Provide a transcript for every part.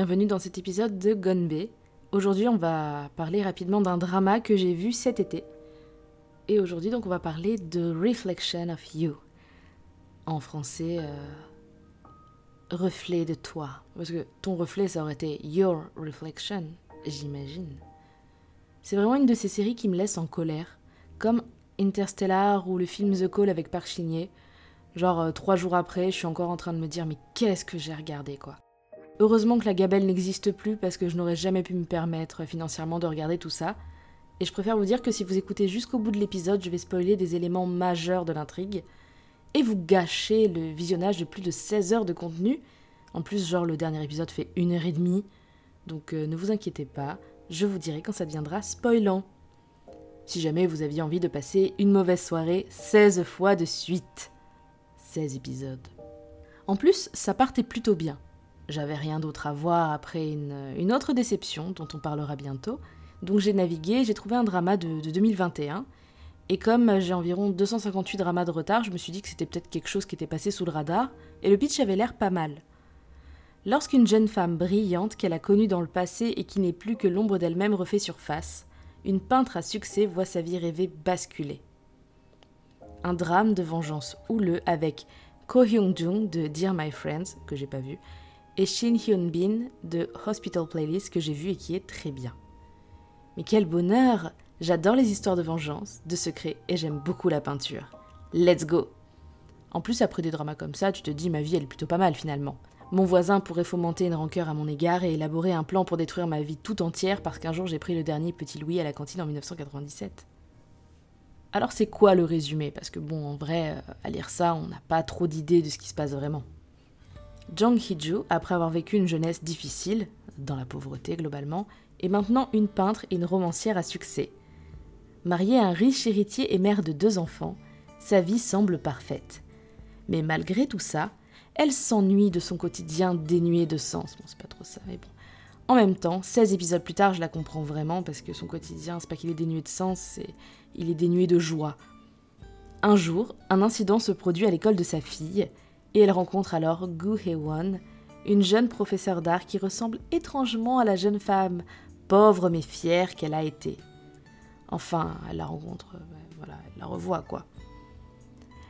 Bienvenue dans cet épisode de Gonbe. Aujourd'hui, on va parler rapidement d'un drama que j'ai vu cet été. Et aujourd'hui, donc, on va parler de Reflection of You. En français, euh, reflet de toi. Parce que ton reflet, ça aurait été Your Reflection, j'imagine. C'est vraiment une de ces séries qui me laisse en colère, comme Interstellar ou le film The Call avec Park Shin Genre, euh, trois jours après, je suis encore en train de me dire, mais qu'est-ce que j'ai regardé, quoi. Heureusement que la gabelle n'existe plus parce que je n'aurais jamais pu me permettre financièrement de regarder tout ça. Et je préfère vous dire que si vous écoutez jusqu'au bout de l'épisode, je vais spoiler des éléments majeurs de l'intrigue et vous gâcher le visionnage de plus de 16 heures de contenu. En plus, genre, le dernier épisode fait une heure et demie. Donc euh, ne vous inquiétez pas, je vous dirai quand ça deviendra spoilant. Si jamais vous aviez envie de passer une mauvaise soirée 16 fois de suite. 16 épisodes. En plus, ça partait plutôt bien. J'avais rien d'autre à voir après une, autre déception dont on parlera bientôt. Donc j'ai navigué, j'ai trouvé un drama de, de 2021. Et comme j'ai environ 258 dramas de retard, je me suis dit que c'était peut-être quelque chose qui était passé sous le radar, et le pitch avait l'air pas mal. Lorsqu'une jeune femme brillante qu'elle a connue dans le passé et qui n'est plus que l'ombre d'elle-même refait surface, une peintre à succès voit sa vie rêvée basculer. Un drame de vengeance houleux avec Ko Hyung-jung de Dear My Friends, que j'ai pas vu, et Shin Hyun-bin de Hospital Playlist, que j'ai vu et qui est très bien. Mais quel bonheur J'adore les histoires de vengeance, de secrets, et j'aime beaucoup la peinture. Let's go En plus, après des dramas comme ça, tu te dis ma vie elle est plutôt pas mal finalement. Mon voisin pourrait fomenter une rancœur à mon égard et élaborer un plan pour détruire ma vie tout entière parce qu'un jour j'ai pris le dernier petit Louis à la cantine en 1997. Alors c'est quoi le résumé? Parce que bon, en vrai, euh, à lire ça, on n'a pas trop d'idées de ce qui se passe vraiment. Jang Hee-ju, après avoir vécu une jeunesse difficile, dans la pauvreté globalement, est maintenant une peintre et une romancière à succès. Mariée à un riche héritier et mère de deux enfants, sa vie semble parfaite. Mais malgré tout ça, elle s'ennuie de son quotidien dénué de sens. Bon, c'est pas trop ça, mais bon. En même temps, 16 épisodes plus tard, je la comprends vraiment parce que son quotidien, c'est pas qu'il est dénué de sens, c'est il est dénué de joie. Un jour, un incident se produit à l'école de sa fille et elle rencontre alors Gu Hee-won, une jeune professeure d'art qui ressemble étrangement à la jeune femme, pauvre mais fière qu'elle a été. Enfin, elle la rencontre, euh, voilà, elle la revoit quoi.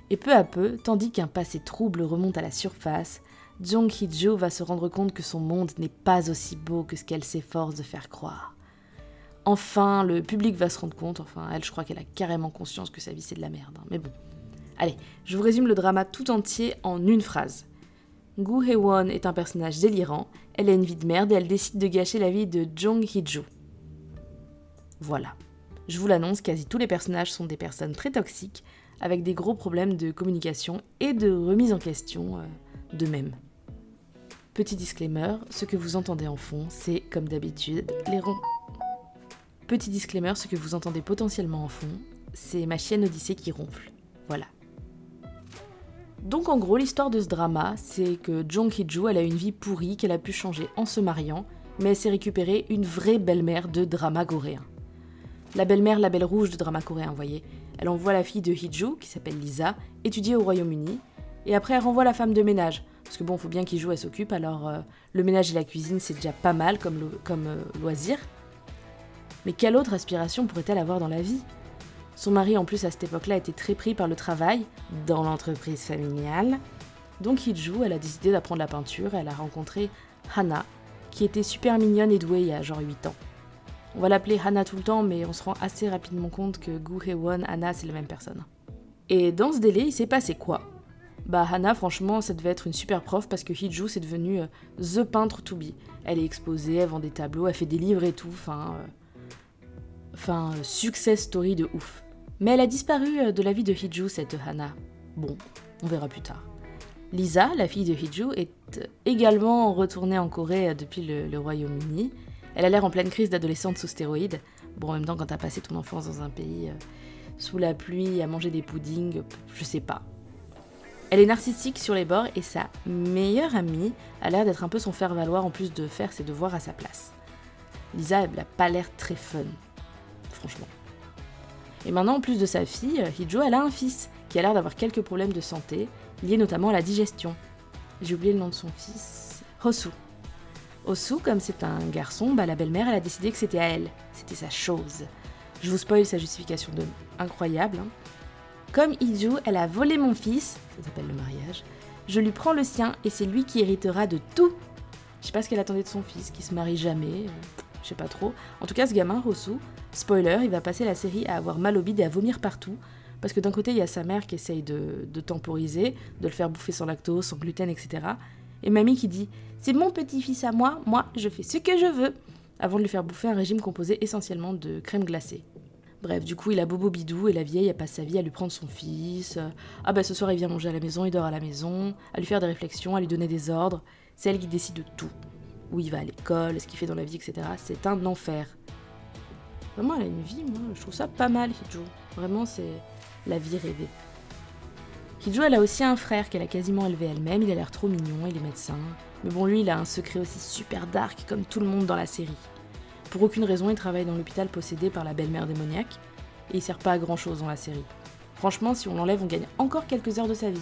Et peu à peu, tandis qu'un passé trouble remonte à la surface, Jung Hee-jo va se rendre compte que son monde n'est pas aussi beau que ce qu'elle s'efforce de faire croire. Enfin, le public va se rendre compte, enfin, elle, je crois qu'elle a carrément conscience que sa vie c'est de la merde, hein, mais bon. Allez, je vous résume le drama tout entier en une phrase. Gu Hee-won est un personnage délirant, elle a une vie de merde et elle décide de gâcher la vie de Jung Hee-jo. Voilà. Je vous l'annonce, quasi tous les personnages sont des personnes très toxiques, avec des gros problèmes de communication et de remise en question euh, d'eux-mêmes. Petit disclaimer, ce que vous entendez en fond, c'est comme d'habitude les ronds. Petit disclaimer, ce que vous entendez potentiellement en fond, c'est ma chienne Odyssée qui ronfle. Voilà. Donc en gros, l'histoire de ce drama, c'est que Jong Hee-joo, elle a une vie pourrie qu'elle a pu changer en se mariant, mais elle s'est récupérée une vraie belle-mère de drama coréen. La belle-mère, la belle rouge de drama coréen, vous voyez. Elle envoie la fille de Hee-joo, qui s'appelle Lisa, étudier au Royaume-Uni, et après elle renvoie la femme de ménage. Parce que bon, faut bien joue, elle s'occupe, alors euh, le ménage et la cuisine, c'est déjà pas mal comme, comme euh, loisir. Mais quelle autre aspiration pourrait-elle avoir dans la vie? Son mari, en plus, à cette époque-là, était très pris par le travail dans l'entreprise familiale. Donc Hee-joo, elle a décidé d'apprendre la peinture et elle a rencontré Hana, qui était super mignonne et douée il y a genre 8 ans. On va l'appeler Hana tout le temps, mais on se rend assez rapidement compte que Gu Hee-won, Hana, c'est la même personne. Et dans ce délai, il s'est passé quoi? Bah Hana, franchement, ça devait être une super prof parce que Hiju, c'est devenu euh, the peintre to be. Elle est exposée, elle vend des tableaux, elle fait des livres et tout, enfin... Euh, enfin, success story de ouf. Mais elle a disparu euh, de la vie de Hiju, cette Hana. Bon, on verra plus tard. Lisa, la fille de Hiju, est également retournée en Corée depuis le Royaume-Uni. Elle a l'air en pleine crise d'adolescente sous stéroïdes. Bon, en même temps, quand t'as passé ton enfance dans un pays euh, sous la pluie, à manger des puddings, je sais pas. Elle est narcissique sur les bords et sa meilleure amie a l'air d'être un peu son faire-valoir en plus de faire ses devoirs à sa place. Lisa, elle n'a pas l'air très fun, franchement. Et maintenant, en plus de sa fille, Hijo, elle a un fils qui a l'air d'avoir quelques problèmes de santé, liés notamment à la digestion. J'ai oublié le nom de son fils. Hosu. Osu, comme c'est un garçon, bah, la belle-mère, elle a décidé que c'était à elle. C'était sa chose. Je vous spoil sa justification de incroyable. Hein. Comme Iju, elle a volé mon fils, ça s'appelle le mariage, je lui prends le sien et c'est lui qui héritera de tout. Je sais pas ce qu'elle attendait de son fils, qui se marie jamais, euh, je sais pas trop. En tout cas, ce gamin, Rosu, spoiler, il va passer la série à avoir mal au bide et à vomir partout. Parce que d'un côté, il y a sa mère qui essaye de, temporiser, de le faire bouffer sans lactose, sans gluten, etc. Et mamie qui dit C'est mon petit-fils à moi, moi, je fais ce que je veux avant de lui faire bouffer un régime composé essentiellement de crème glacée. Bref, du coup, il a bobo bidou et la vieille, passe sa vie à lui prendre son fils. Ah bah ce soir, il vient manger à la maison, il dort à la maison, à lui faire des réflexions, à lui donner des ordres. C'est elle qui décide de tout. Où il va à l'école, ce qu'il fait dans la vie, etc. C'est un enfer. Vraiment, elle a une vie, moi, je trouve ça pas mal, Hijou. Vraiment, c'est la vie rêvée. Hijou, elle a aussi un frère qu'elle a quasiment élevé elle-même, il a l'air trop mignon, il est médecin. Mais bon, lui, il a un secret aussi super dark comme tout le monde dans la série. Pour aucune raison, il travaille dans l'hôpital possédé par la belle-mère démoniaque, et il sert pas à grand chose dans la série. Franchement, si on l'enlève, on gagne encore quelques heures de sa vie.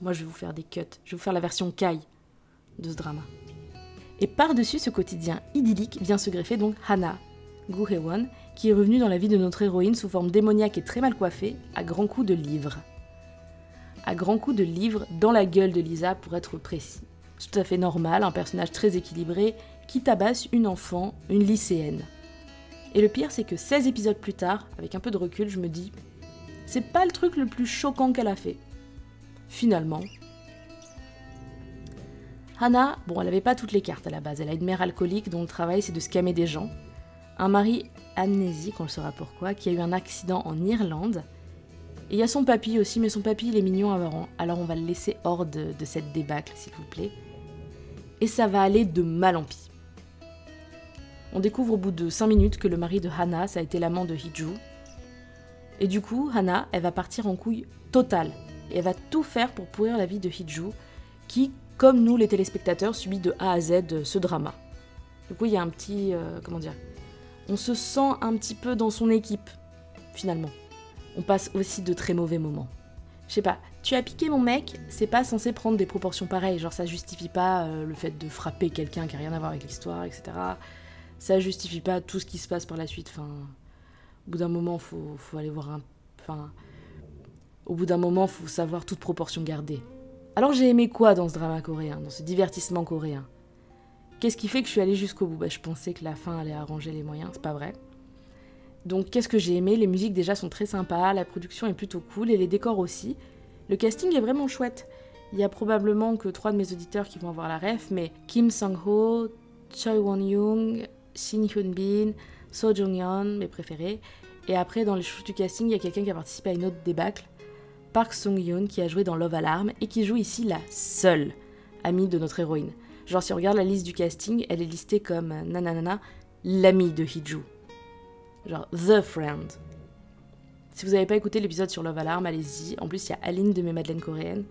Moi, je vais vous faire des cuts, je vais vous faire la version Kai de ce drama. Et par-dessus ce quotidien idyllique vient se greffer donc Hana, Gu Hewon, qui est revenue dans la vie de notre héroïne sous forme démoniaque et très mal coiffée, à grands coups de livres. À grands coups de livres dans la gueule de Lisa pour être précis. C'est tout à fait normal, un personnage très équilibré qui tabasse une enfant, une lycéenne. Et le pire, c'est que 16 épisodes plus tard, avec un peu de recul, je me dis, c'est pas le truc le plus choquant qu'elle a fait. Finalement. Hannah, bon, elle avait pas toutes les cartes à la base. Elle a une mère alcoolique dont le travail c'est de scammer des gens. Un mari amnésique, on le saura pourquoi, qui a eu un accident en Irlande. Et il y a son papy aussi, mais son papy il est mignon alors on va le laisser hors de, cette débâcle, s'il vous plaît. Et ça va aller de mal en pis. On découvre au bout de 5 minutes que le mari de Hana, ça a été l'amant de Hiju. Et du coup, Hana, elle va partir en couille totale. Et elle va tout faire pour pourrir la vie de Hiju, qui, comme nous les téléspectateurs, subit de A à Z ce drama. Du coup, il y a un petit. Euh, comment dire On se sent un petit peu dans son équipe, finalement. On passe aussi de très mauvais moments. Je sais pas, tu as piqué mon mec, c'est pas censé prendre des proportions pareilles, genre ça justifie pas euh, le fait de frapper quelqu'un qui a rien à voir avec l'histoire, etc ça justifie pas tout ce qui se passe par la suite. Au bout d'un moment, faut, aller voir un. Enfin, au bout d'un moment, faut savoir toute proportion garder. Alors j'ai aimé quoi dans ce drama coréen, dans ce divertissement coréen? Qu'est-ce qui fait que je suis allée jusqu'au bout? Bah, Je pensais que la fin allait arranger les moyens, c'est pas vrai. Donc qu'est-ce que j'ai aimé? Les musiques déjà sont très sympas, la production est plutôt cool et les décors aussi. Le casting est vraiment chouette. Il y a probablement que trois de mes auditeurs qui vont avoir la ref, mais Kim Sang-ho, Choi Won-young, Shin Hyun-bin, So Jong-yeon, mes préférés. Et après, dans les shows du casting, il y a quelqu'un qui a participé à une autre débâcle, Park Sung-yoon, qui a joué dans Love Alarm et qui joue ici la seule amie de notre héroïne. Genre, si on regarde la liste du casting, elle est listée comme nanana, l'amie de Hiju. Genre, The Friend. Si vous n'avez pas écouté l'épisode sur Love Alarm, allez-y. En plus, il y a Aline de mes Madeleines coréennes,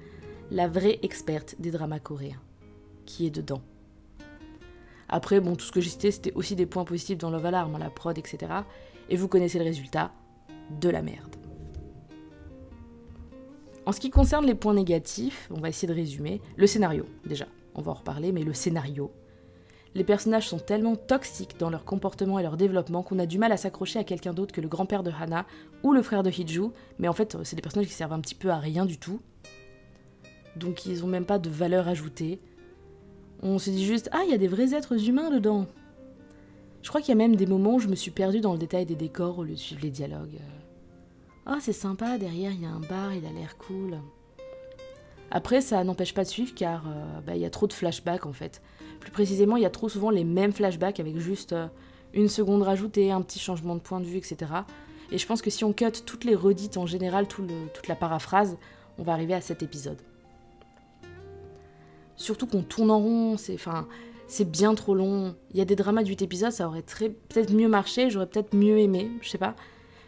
la vraie experte des dramas coréens, qui est dedans. Après, bon, tout ce que j'ai cité, c'était aussi des points positifs dans Love Alarm, la prod, etc. Et vous connaissez le résultat de la merde. En ce qui concerne les points négatifs, on va essayer de résumer. Le scénario, déjà, on va en reparler, mais le scénario. Les personnages sont tellement toxiques dans leur comportement et leur développement qu'on a du mal à s'accrocher à quelqu'un d'autre que le grand-père de Hana ou le frère de Hiju, mais en fait, c'est des personnages qui servent un petit peu à rien du tout. Donc ils ont même pas de valeur ajoutée. On se dit juste Ah, il y a des vrais êtres humains dedans. Je crois qu'il y a même des moments où je me suis perdue dans le détail des décors au lieu de suivre les dialogues. Ah, c'est sympa, derrière il y a un bar, il a l'air cool. Après, ça n'empêche pas de suivre car euh, bah, il y a trop de flashbacks en fait. Plus précisément, il y a trop souvent les mêmes flashbacks avec juste euh, une seconde rajoutée, un petit changement de point de vue, etc. Et je pense que si on cut toutes les redites en général, toute la paraphrase, on va arriver à cet épisode. Surtout qu'on tourne en rond, c'est c'est bien trop long. Il y a des dramas du 8 épisodes, ça aurait peut-être mieux marché, j'aurais peut-être mieux aimé, je sais pas.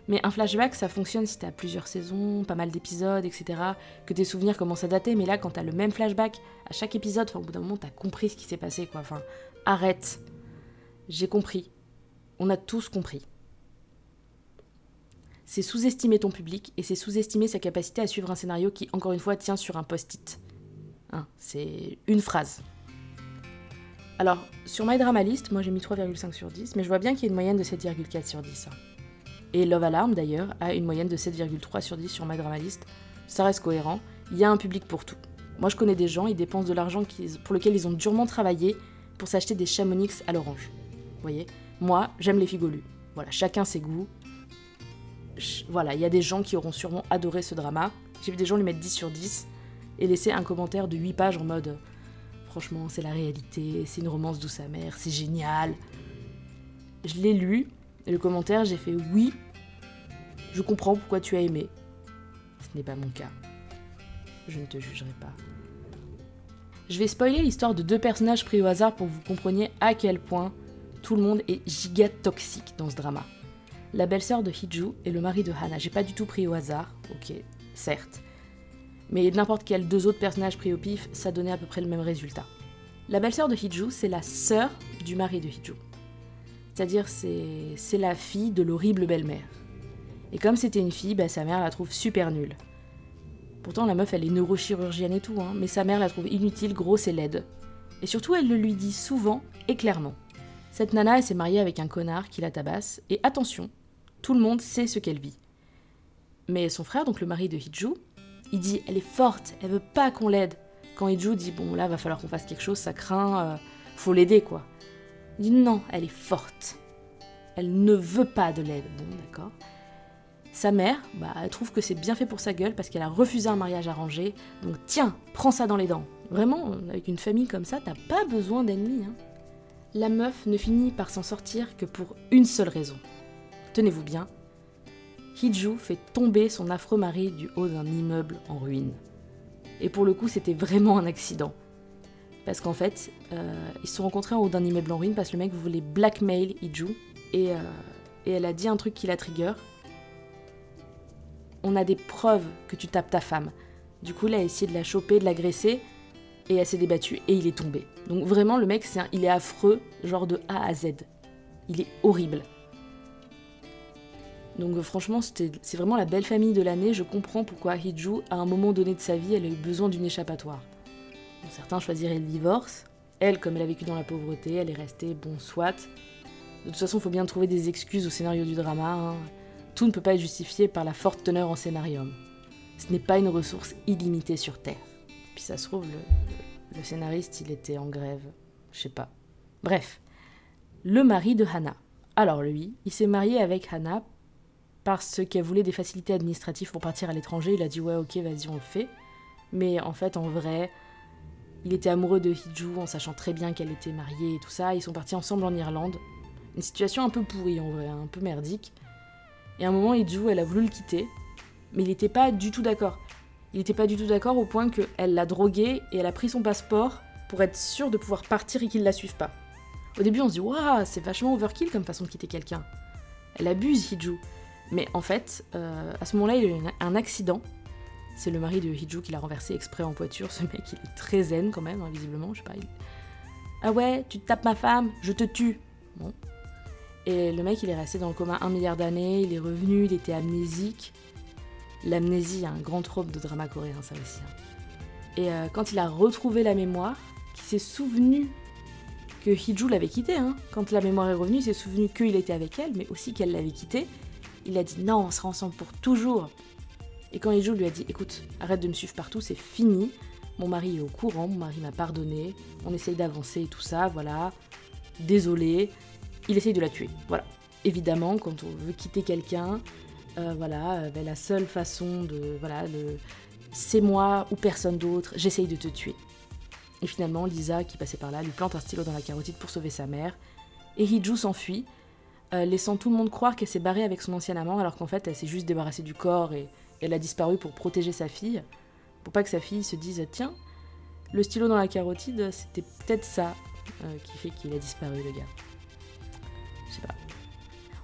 Mais un flashback, ça fonctionne si t'as plusieurs saisons, pas mal d'épisodes, etc. Que tes souvenirs commencent à dater, mais là, quand t'as le même flashback à chaque épisode, au bout d'un moment, t'as compris ce qui s'est passé, quoi. Enfin, arrête. J'ai compris. On a tous compris. C'est sous-estimer ton public et c'est sous-estimer sa capacité à suivre un scénario qui, encore une fois, tient sur un post-it. Hein, c'est une phrase. Alors, sur My Drama List, moi j'ai mis 3,5 sur 10, mais je vois bien qu'il y a une moyenne de 7,4 sur 10. hein. Et Love Alarm, d'ailleurs, a une moyenne de 7,3 sur 10 sur My Drama List. Ça reste cohérent. Il y a un public pour tout. Moi, je connais des gens, ils dépensent de l'argent pour lequel ils ont durement travaillé pour s'acheter des chamonix à l'orange. Vous voyez? Moi, j'aime les figolus. Voilà, chacun ses goûts. Voilà, il y a des gens qui auront sûrement adoré ce drama. J'ai vu des gens lui mettre 10 sur 10 et laisser un commentaire de 8 pages en mode Franchement, c'est la réalité, c'est une romance douce amère, c'est génial. Je l'ai lu, et le commentaire, j'ai fait Oui, je comprends pourquoi tu as aimé. Ce n'est pas mon cas. Je ne te jugerai pas. Je vais spoiler l'histoire de deux personnages pris au hasard pour que vous compreniez à quel point tout le monde est giga toxique dans ce drama. La belle-sœur de Hiju et le mari de Hana. J'ai pas du tout pris au hasard, ok, certes. Mais n'importe quels deux autres personnages pris au pif, ça donnait à peu près le même résultat. La belle-sœur de Hiju, c'est la sœur du mari de Hiju. C'est-à-dire, c'est la fille de l'horrible belle-mère. Et comme c'était une fille, bah, sa mère la trouve super nulle. Pourtant, la meuf, elle est neurochirurgienne et tout, hein, mais sa mère la trouve inutile, grosse et laide. Et surtout, elle le lui dit souvent et clairement. Cette nana, elle s'est mariée avec un connard qui la tabasse, et attention, tout le monde sait ce qu'elle vit. Mais son frère, donc le mari de Hiju, il dit elle est forte, elle veut pas qu'on l'aide. Quand Hiju dit bon là va falloir qu'on fasse quelque chose, ça craint, euh, faut l'aider quoi. Dit non, elle est forte. Elle ne veut pas de l'aide. Bon d'accord. Sa mère, bah, elle trouve que c'est bien fait pour sa gueule parce qu'elle a refusé un mariage arrangé. Donc tiens, prends ça dans les dents. Vraiment, avec une famille comme ça, t'as pas besoin d'ennemis. hein. La meuf ne finit par s'en sortir que pour une seule raison. Tenez-vous bien, Hiju fait tomber son affreux mari du haut d'un immeuble en ruine. Et pour le coup, c'était vraiment un accident. Parce qu'en fait, euh, ils se sont rencontrés en haut d'un immeuble en ruine parce que le mec voulait blackmail Hiju. Et, euh, et elle a dit un truc qui la trigger. On a des preuves que tu tapes ta femme. Du coup, il a essayé de la choper, de l'agresser. Et elle s'est débattue. Et il est tombé. Donc vraiment, le mec, il est affreux, genre de A à Z. Il est horrible. Donc franchement, c'est vraiment la belle famille de l'année. Je comprends pourquoi Hiju, à un moment donné de sa vie, elle a eu besoin d'une échappatoire. Certains choisiraient le divorce. Elle, comme elle a vécu dans la pauvreté, elle est restée, bon, soit. De toute façon, il faut bien trouver des excuses au scénario du drama. hein. Tout ne peut pas être justifié par la forte teneur en scénarium. Ce n'est pas une ressource illimitée sur Terre. Puis ça se trouve, le scénariste, il était en grève. Je sais pas. Bref. Le mari de Hannah. Alors lui, il s'est marié avec Hannah parce qu'elle voulait des facilités administratives pour partir à l'étranger. Il a dit ouais ok vas-y on le fait. Mais en fait en vrai, il était amoureux de Hiju en sachant très bien qu'elle était mariée et tout ça. Ils sont partis ensemble en Irlande. Une situation un peu pourrie en vrai, un peu merdique. Et à un moment Hiju elle a voulu le quitter, mais il n'était pas du tout d'accord. Il n'était pas du tout d'accord au point qu'elle l'a drogué et elle a pris son passeport pour être sûre de pouvoir partir et qu'il la suive pas. Au début on se dit waouh c'est vachement overkill comme façon de quitter quelqu'un. Elle abuse Hiju. Mais en fait, euh, à ce moment-là, il y a eu un accident. C'est le mari de Hiju qui l'a renversé exprès en voiture. Ce mec, il est très zen quand même, hein, visiblement. Je sais pas. il- Ah ouais, tu tapes ma femme, je te tue. Bon. Et le mec, il est resté dans le coma un milliard d'années. Il est revenu, il était amnésique. L'amnésie, un grand trope de drama coréen, ça aussi. hein. Et euh, quand il a retrouvé la mémoire, qu'il s'est souvenu que Hiju l'avait quitté. Hein. Quand la mémoire est revenue, il s'est souvenu qu'il était avec elle, mais aussi qu'elle l'avait quitté. Il a dit non, on sera ensemble pour toujours. Et quand Hiju lui a dit écoute, arrête de me suivre partout, c'est fini. Mon mari est au courant, mon mari m'a pardonné, on essaye d'avancer et tout ça, voilà. Désolé. Il essaye de la tuer, voilà. Évidemment, quand on veut quitter quelqu'un, euh, voilà, euh, ben, la seule façon de. Voilà. C'est moi ou personne d'autre, j'essaye de te tuer. Et finalement, Lisa, qui passait par là, lui plante un stylo dans la carotide pour sauver sa mère. Et Hiju s'enfuit, euh, laissant tout le monde croire qu'elle s'est barrée avec son ancien amant, alors qu'en fait, elle s'est juste débarrassée du corps et elle a disparu pour protéger sa fille. Pour pas que sa fille se dise Tiens, le stylo dans la carotide, c'était peut-être ça euh, qui fait qu'il a disparu, le gars. Je sais pas.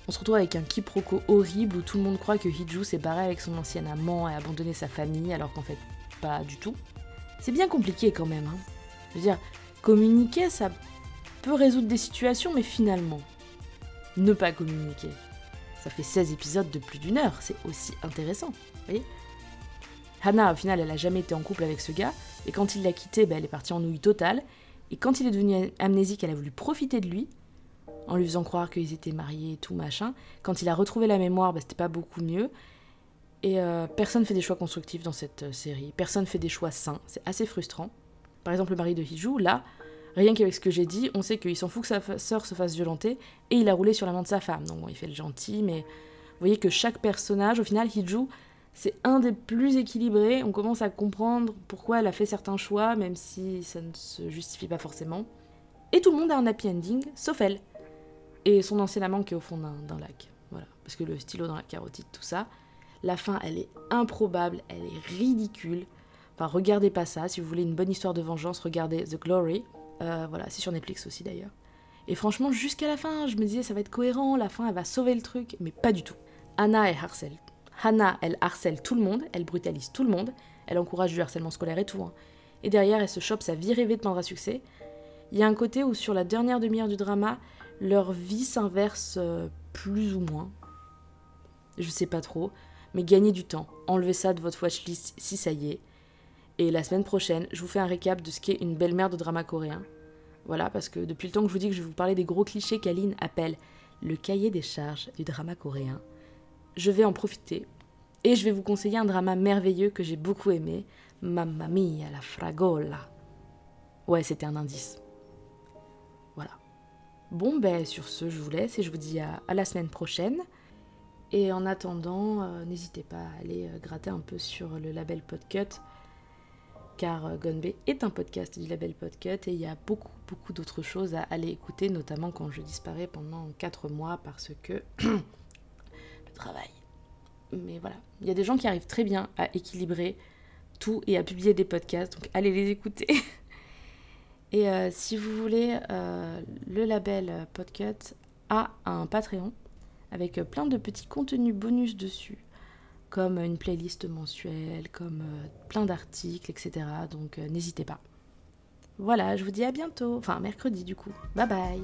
On se retrouve avec un quiproquo horrible où tout le monde croit que Hiju s'est barré avec son ancien amant et a abandonné sa famille, alors qu'en fait, pas du tout. C'est bien compliqué quand même. Hein. Je veux dire, communiquer, ça peut résoudre des situations, mais finalement, ne pas communiquer. Ça fait 16 épisodes de plus d'une heure, c'est aussi intéressant. Vous voyez Hannah, au final, elle a jamais été en couple avec ce gars, et quand il l'a quitté, bah, elle est partie en nouille totale. Et quand il est devenu amnésique, elle a voulu profiter de lui, en lui faisant croire qu'ils étaient mariés et tout machin. Quand il a retrouvé la mémoire, bah, c'était pas beaucoup mieux. Et euh, personne fait des choix constructifs dans cette euh, série. Personne fait des choix sains. C'est assez frustrant. Par exemple, le mari de Hiju, là, rien qu'avec ce que j'ai dit, on sait qu'il s'en fout que sa sœur se fasse violenter et il a roulé sur la main de sa femme. Donc bon, il fait le gentil, mais vous voyez que chaque personnage, au final, Hiju, c'est un des plus équilibrés. On commence à comprendre pourquoi elle a fait certains choix, même si ça ne se justifie pas forcément. Et tout le monde a un happy ending, sauf elle. Et son ancien amant qui est au fond d'un lac. Voilà. Parce que le stylo dans la carotide, tout ça. La fin, elle est improbable, elle est ridicule. Enfin, regardez pas ça. Si vous voulez une bonne histoire de vengeance, regardez The Glory. Euh, voilà, c'est sur Netflix aussi d'ailleurs. Et franchement, jusqu'à la fin, je me disais, ça va être cohérent, la fin, elle va sauver le truc, mais pas du tout. Anna, elle harcèle. Hannah, elle harcèle tout le monde, elle brutalise tout le monde, elle encourage du harcèlement scolaire et tout. Hein. Et derrière, elle se chope sa vie rêvée de prendre à succès. Il y a un côté où, sur la dernière demi-heure du drama, leur vie s'inverse euh, plus ou moins. Je sais pas trop mais gagnez du temps. Enlevez ça de votre watchlist si ça y est. Et la semaine prochaine, je vous fais un récap de ce qu'est une belle-mère de drama coréen. Voilà, parce que depuis le temps que je vous dis que je vais vous parler des gros clichés qu'Aline appelle le cahier des charges du drama coréen, je vais en profiter et je vais vous conseiller un drama merveilleux que j'ai beaucoup aimé, Mamma mia la fragola. Ouais, c'était un indice. Voilà. Bon, ben sur ce, je vous laisse et je vous dis à la semaine prochaine. Et en attendant, euh, n'hésitez pas à aller euh, gratter un peu sur le label Podcut, car euh, Gonbe est un podcast du label Podcut et il y a beaucoup, beaucoup d'autres choses à aller écouter, notamment quand je disparais pendant 4 mois parce que le travail. Mais voilà, il y a des gens qui arrivent très bien à équilibrer tout et à publier des podcasts, donc allez les écouter. et si vous voulez, le label Podcut a un Patreon avec euh, plein de petits contenus bonus dessus, comme une playlist mensuelle, comme euh, plein d'articles, etc. Donc euh, n'hésitez pas. Voilà, je vous dis à bientôt, enfin mercredi du coup. Bye bye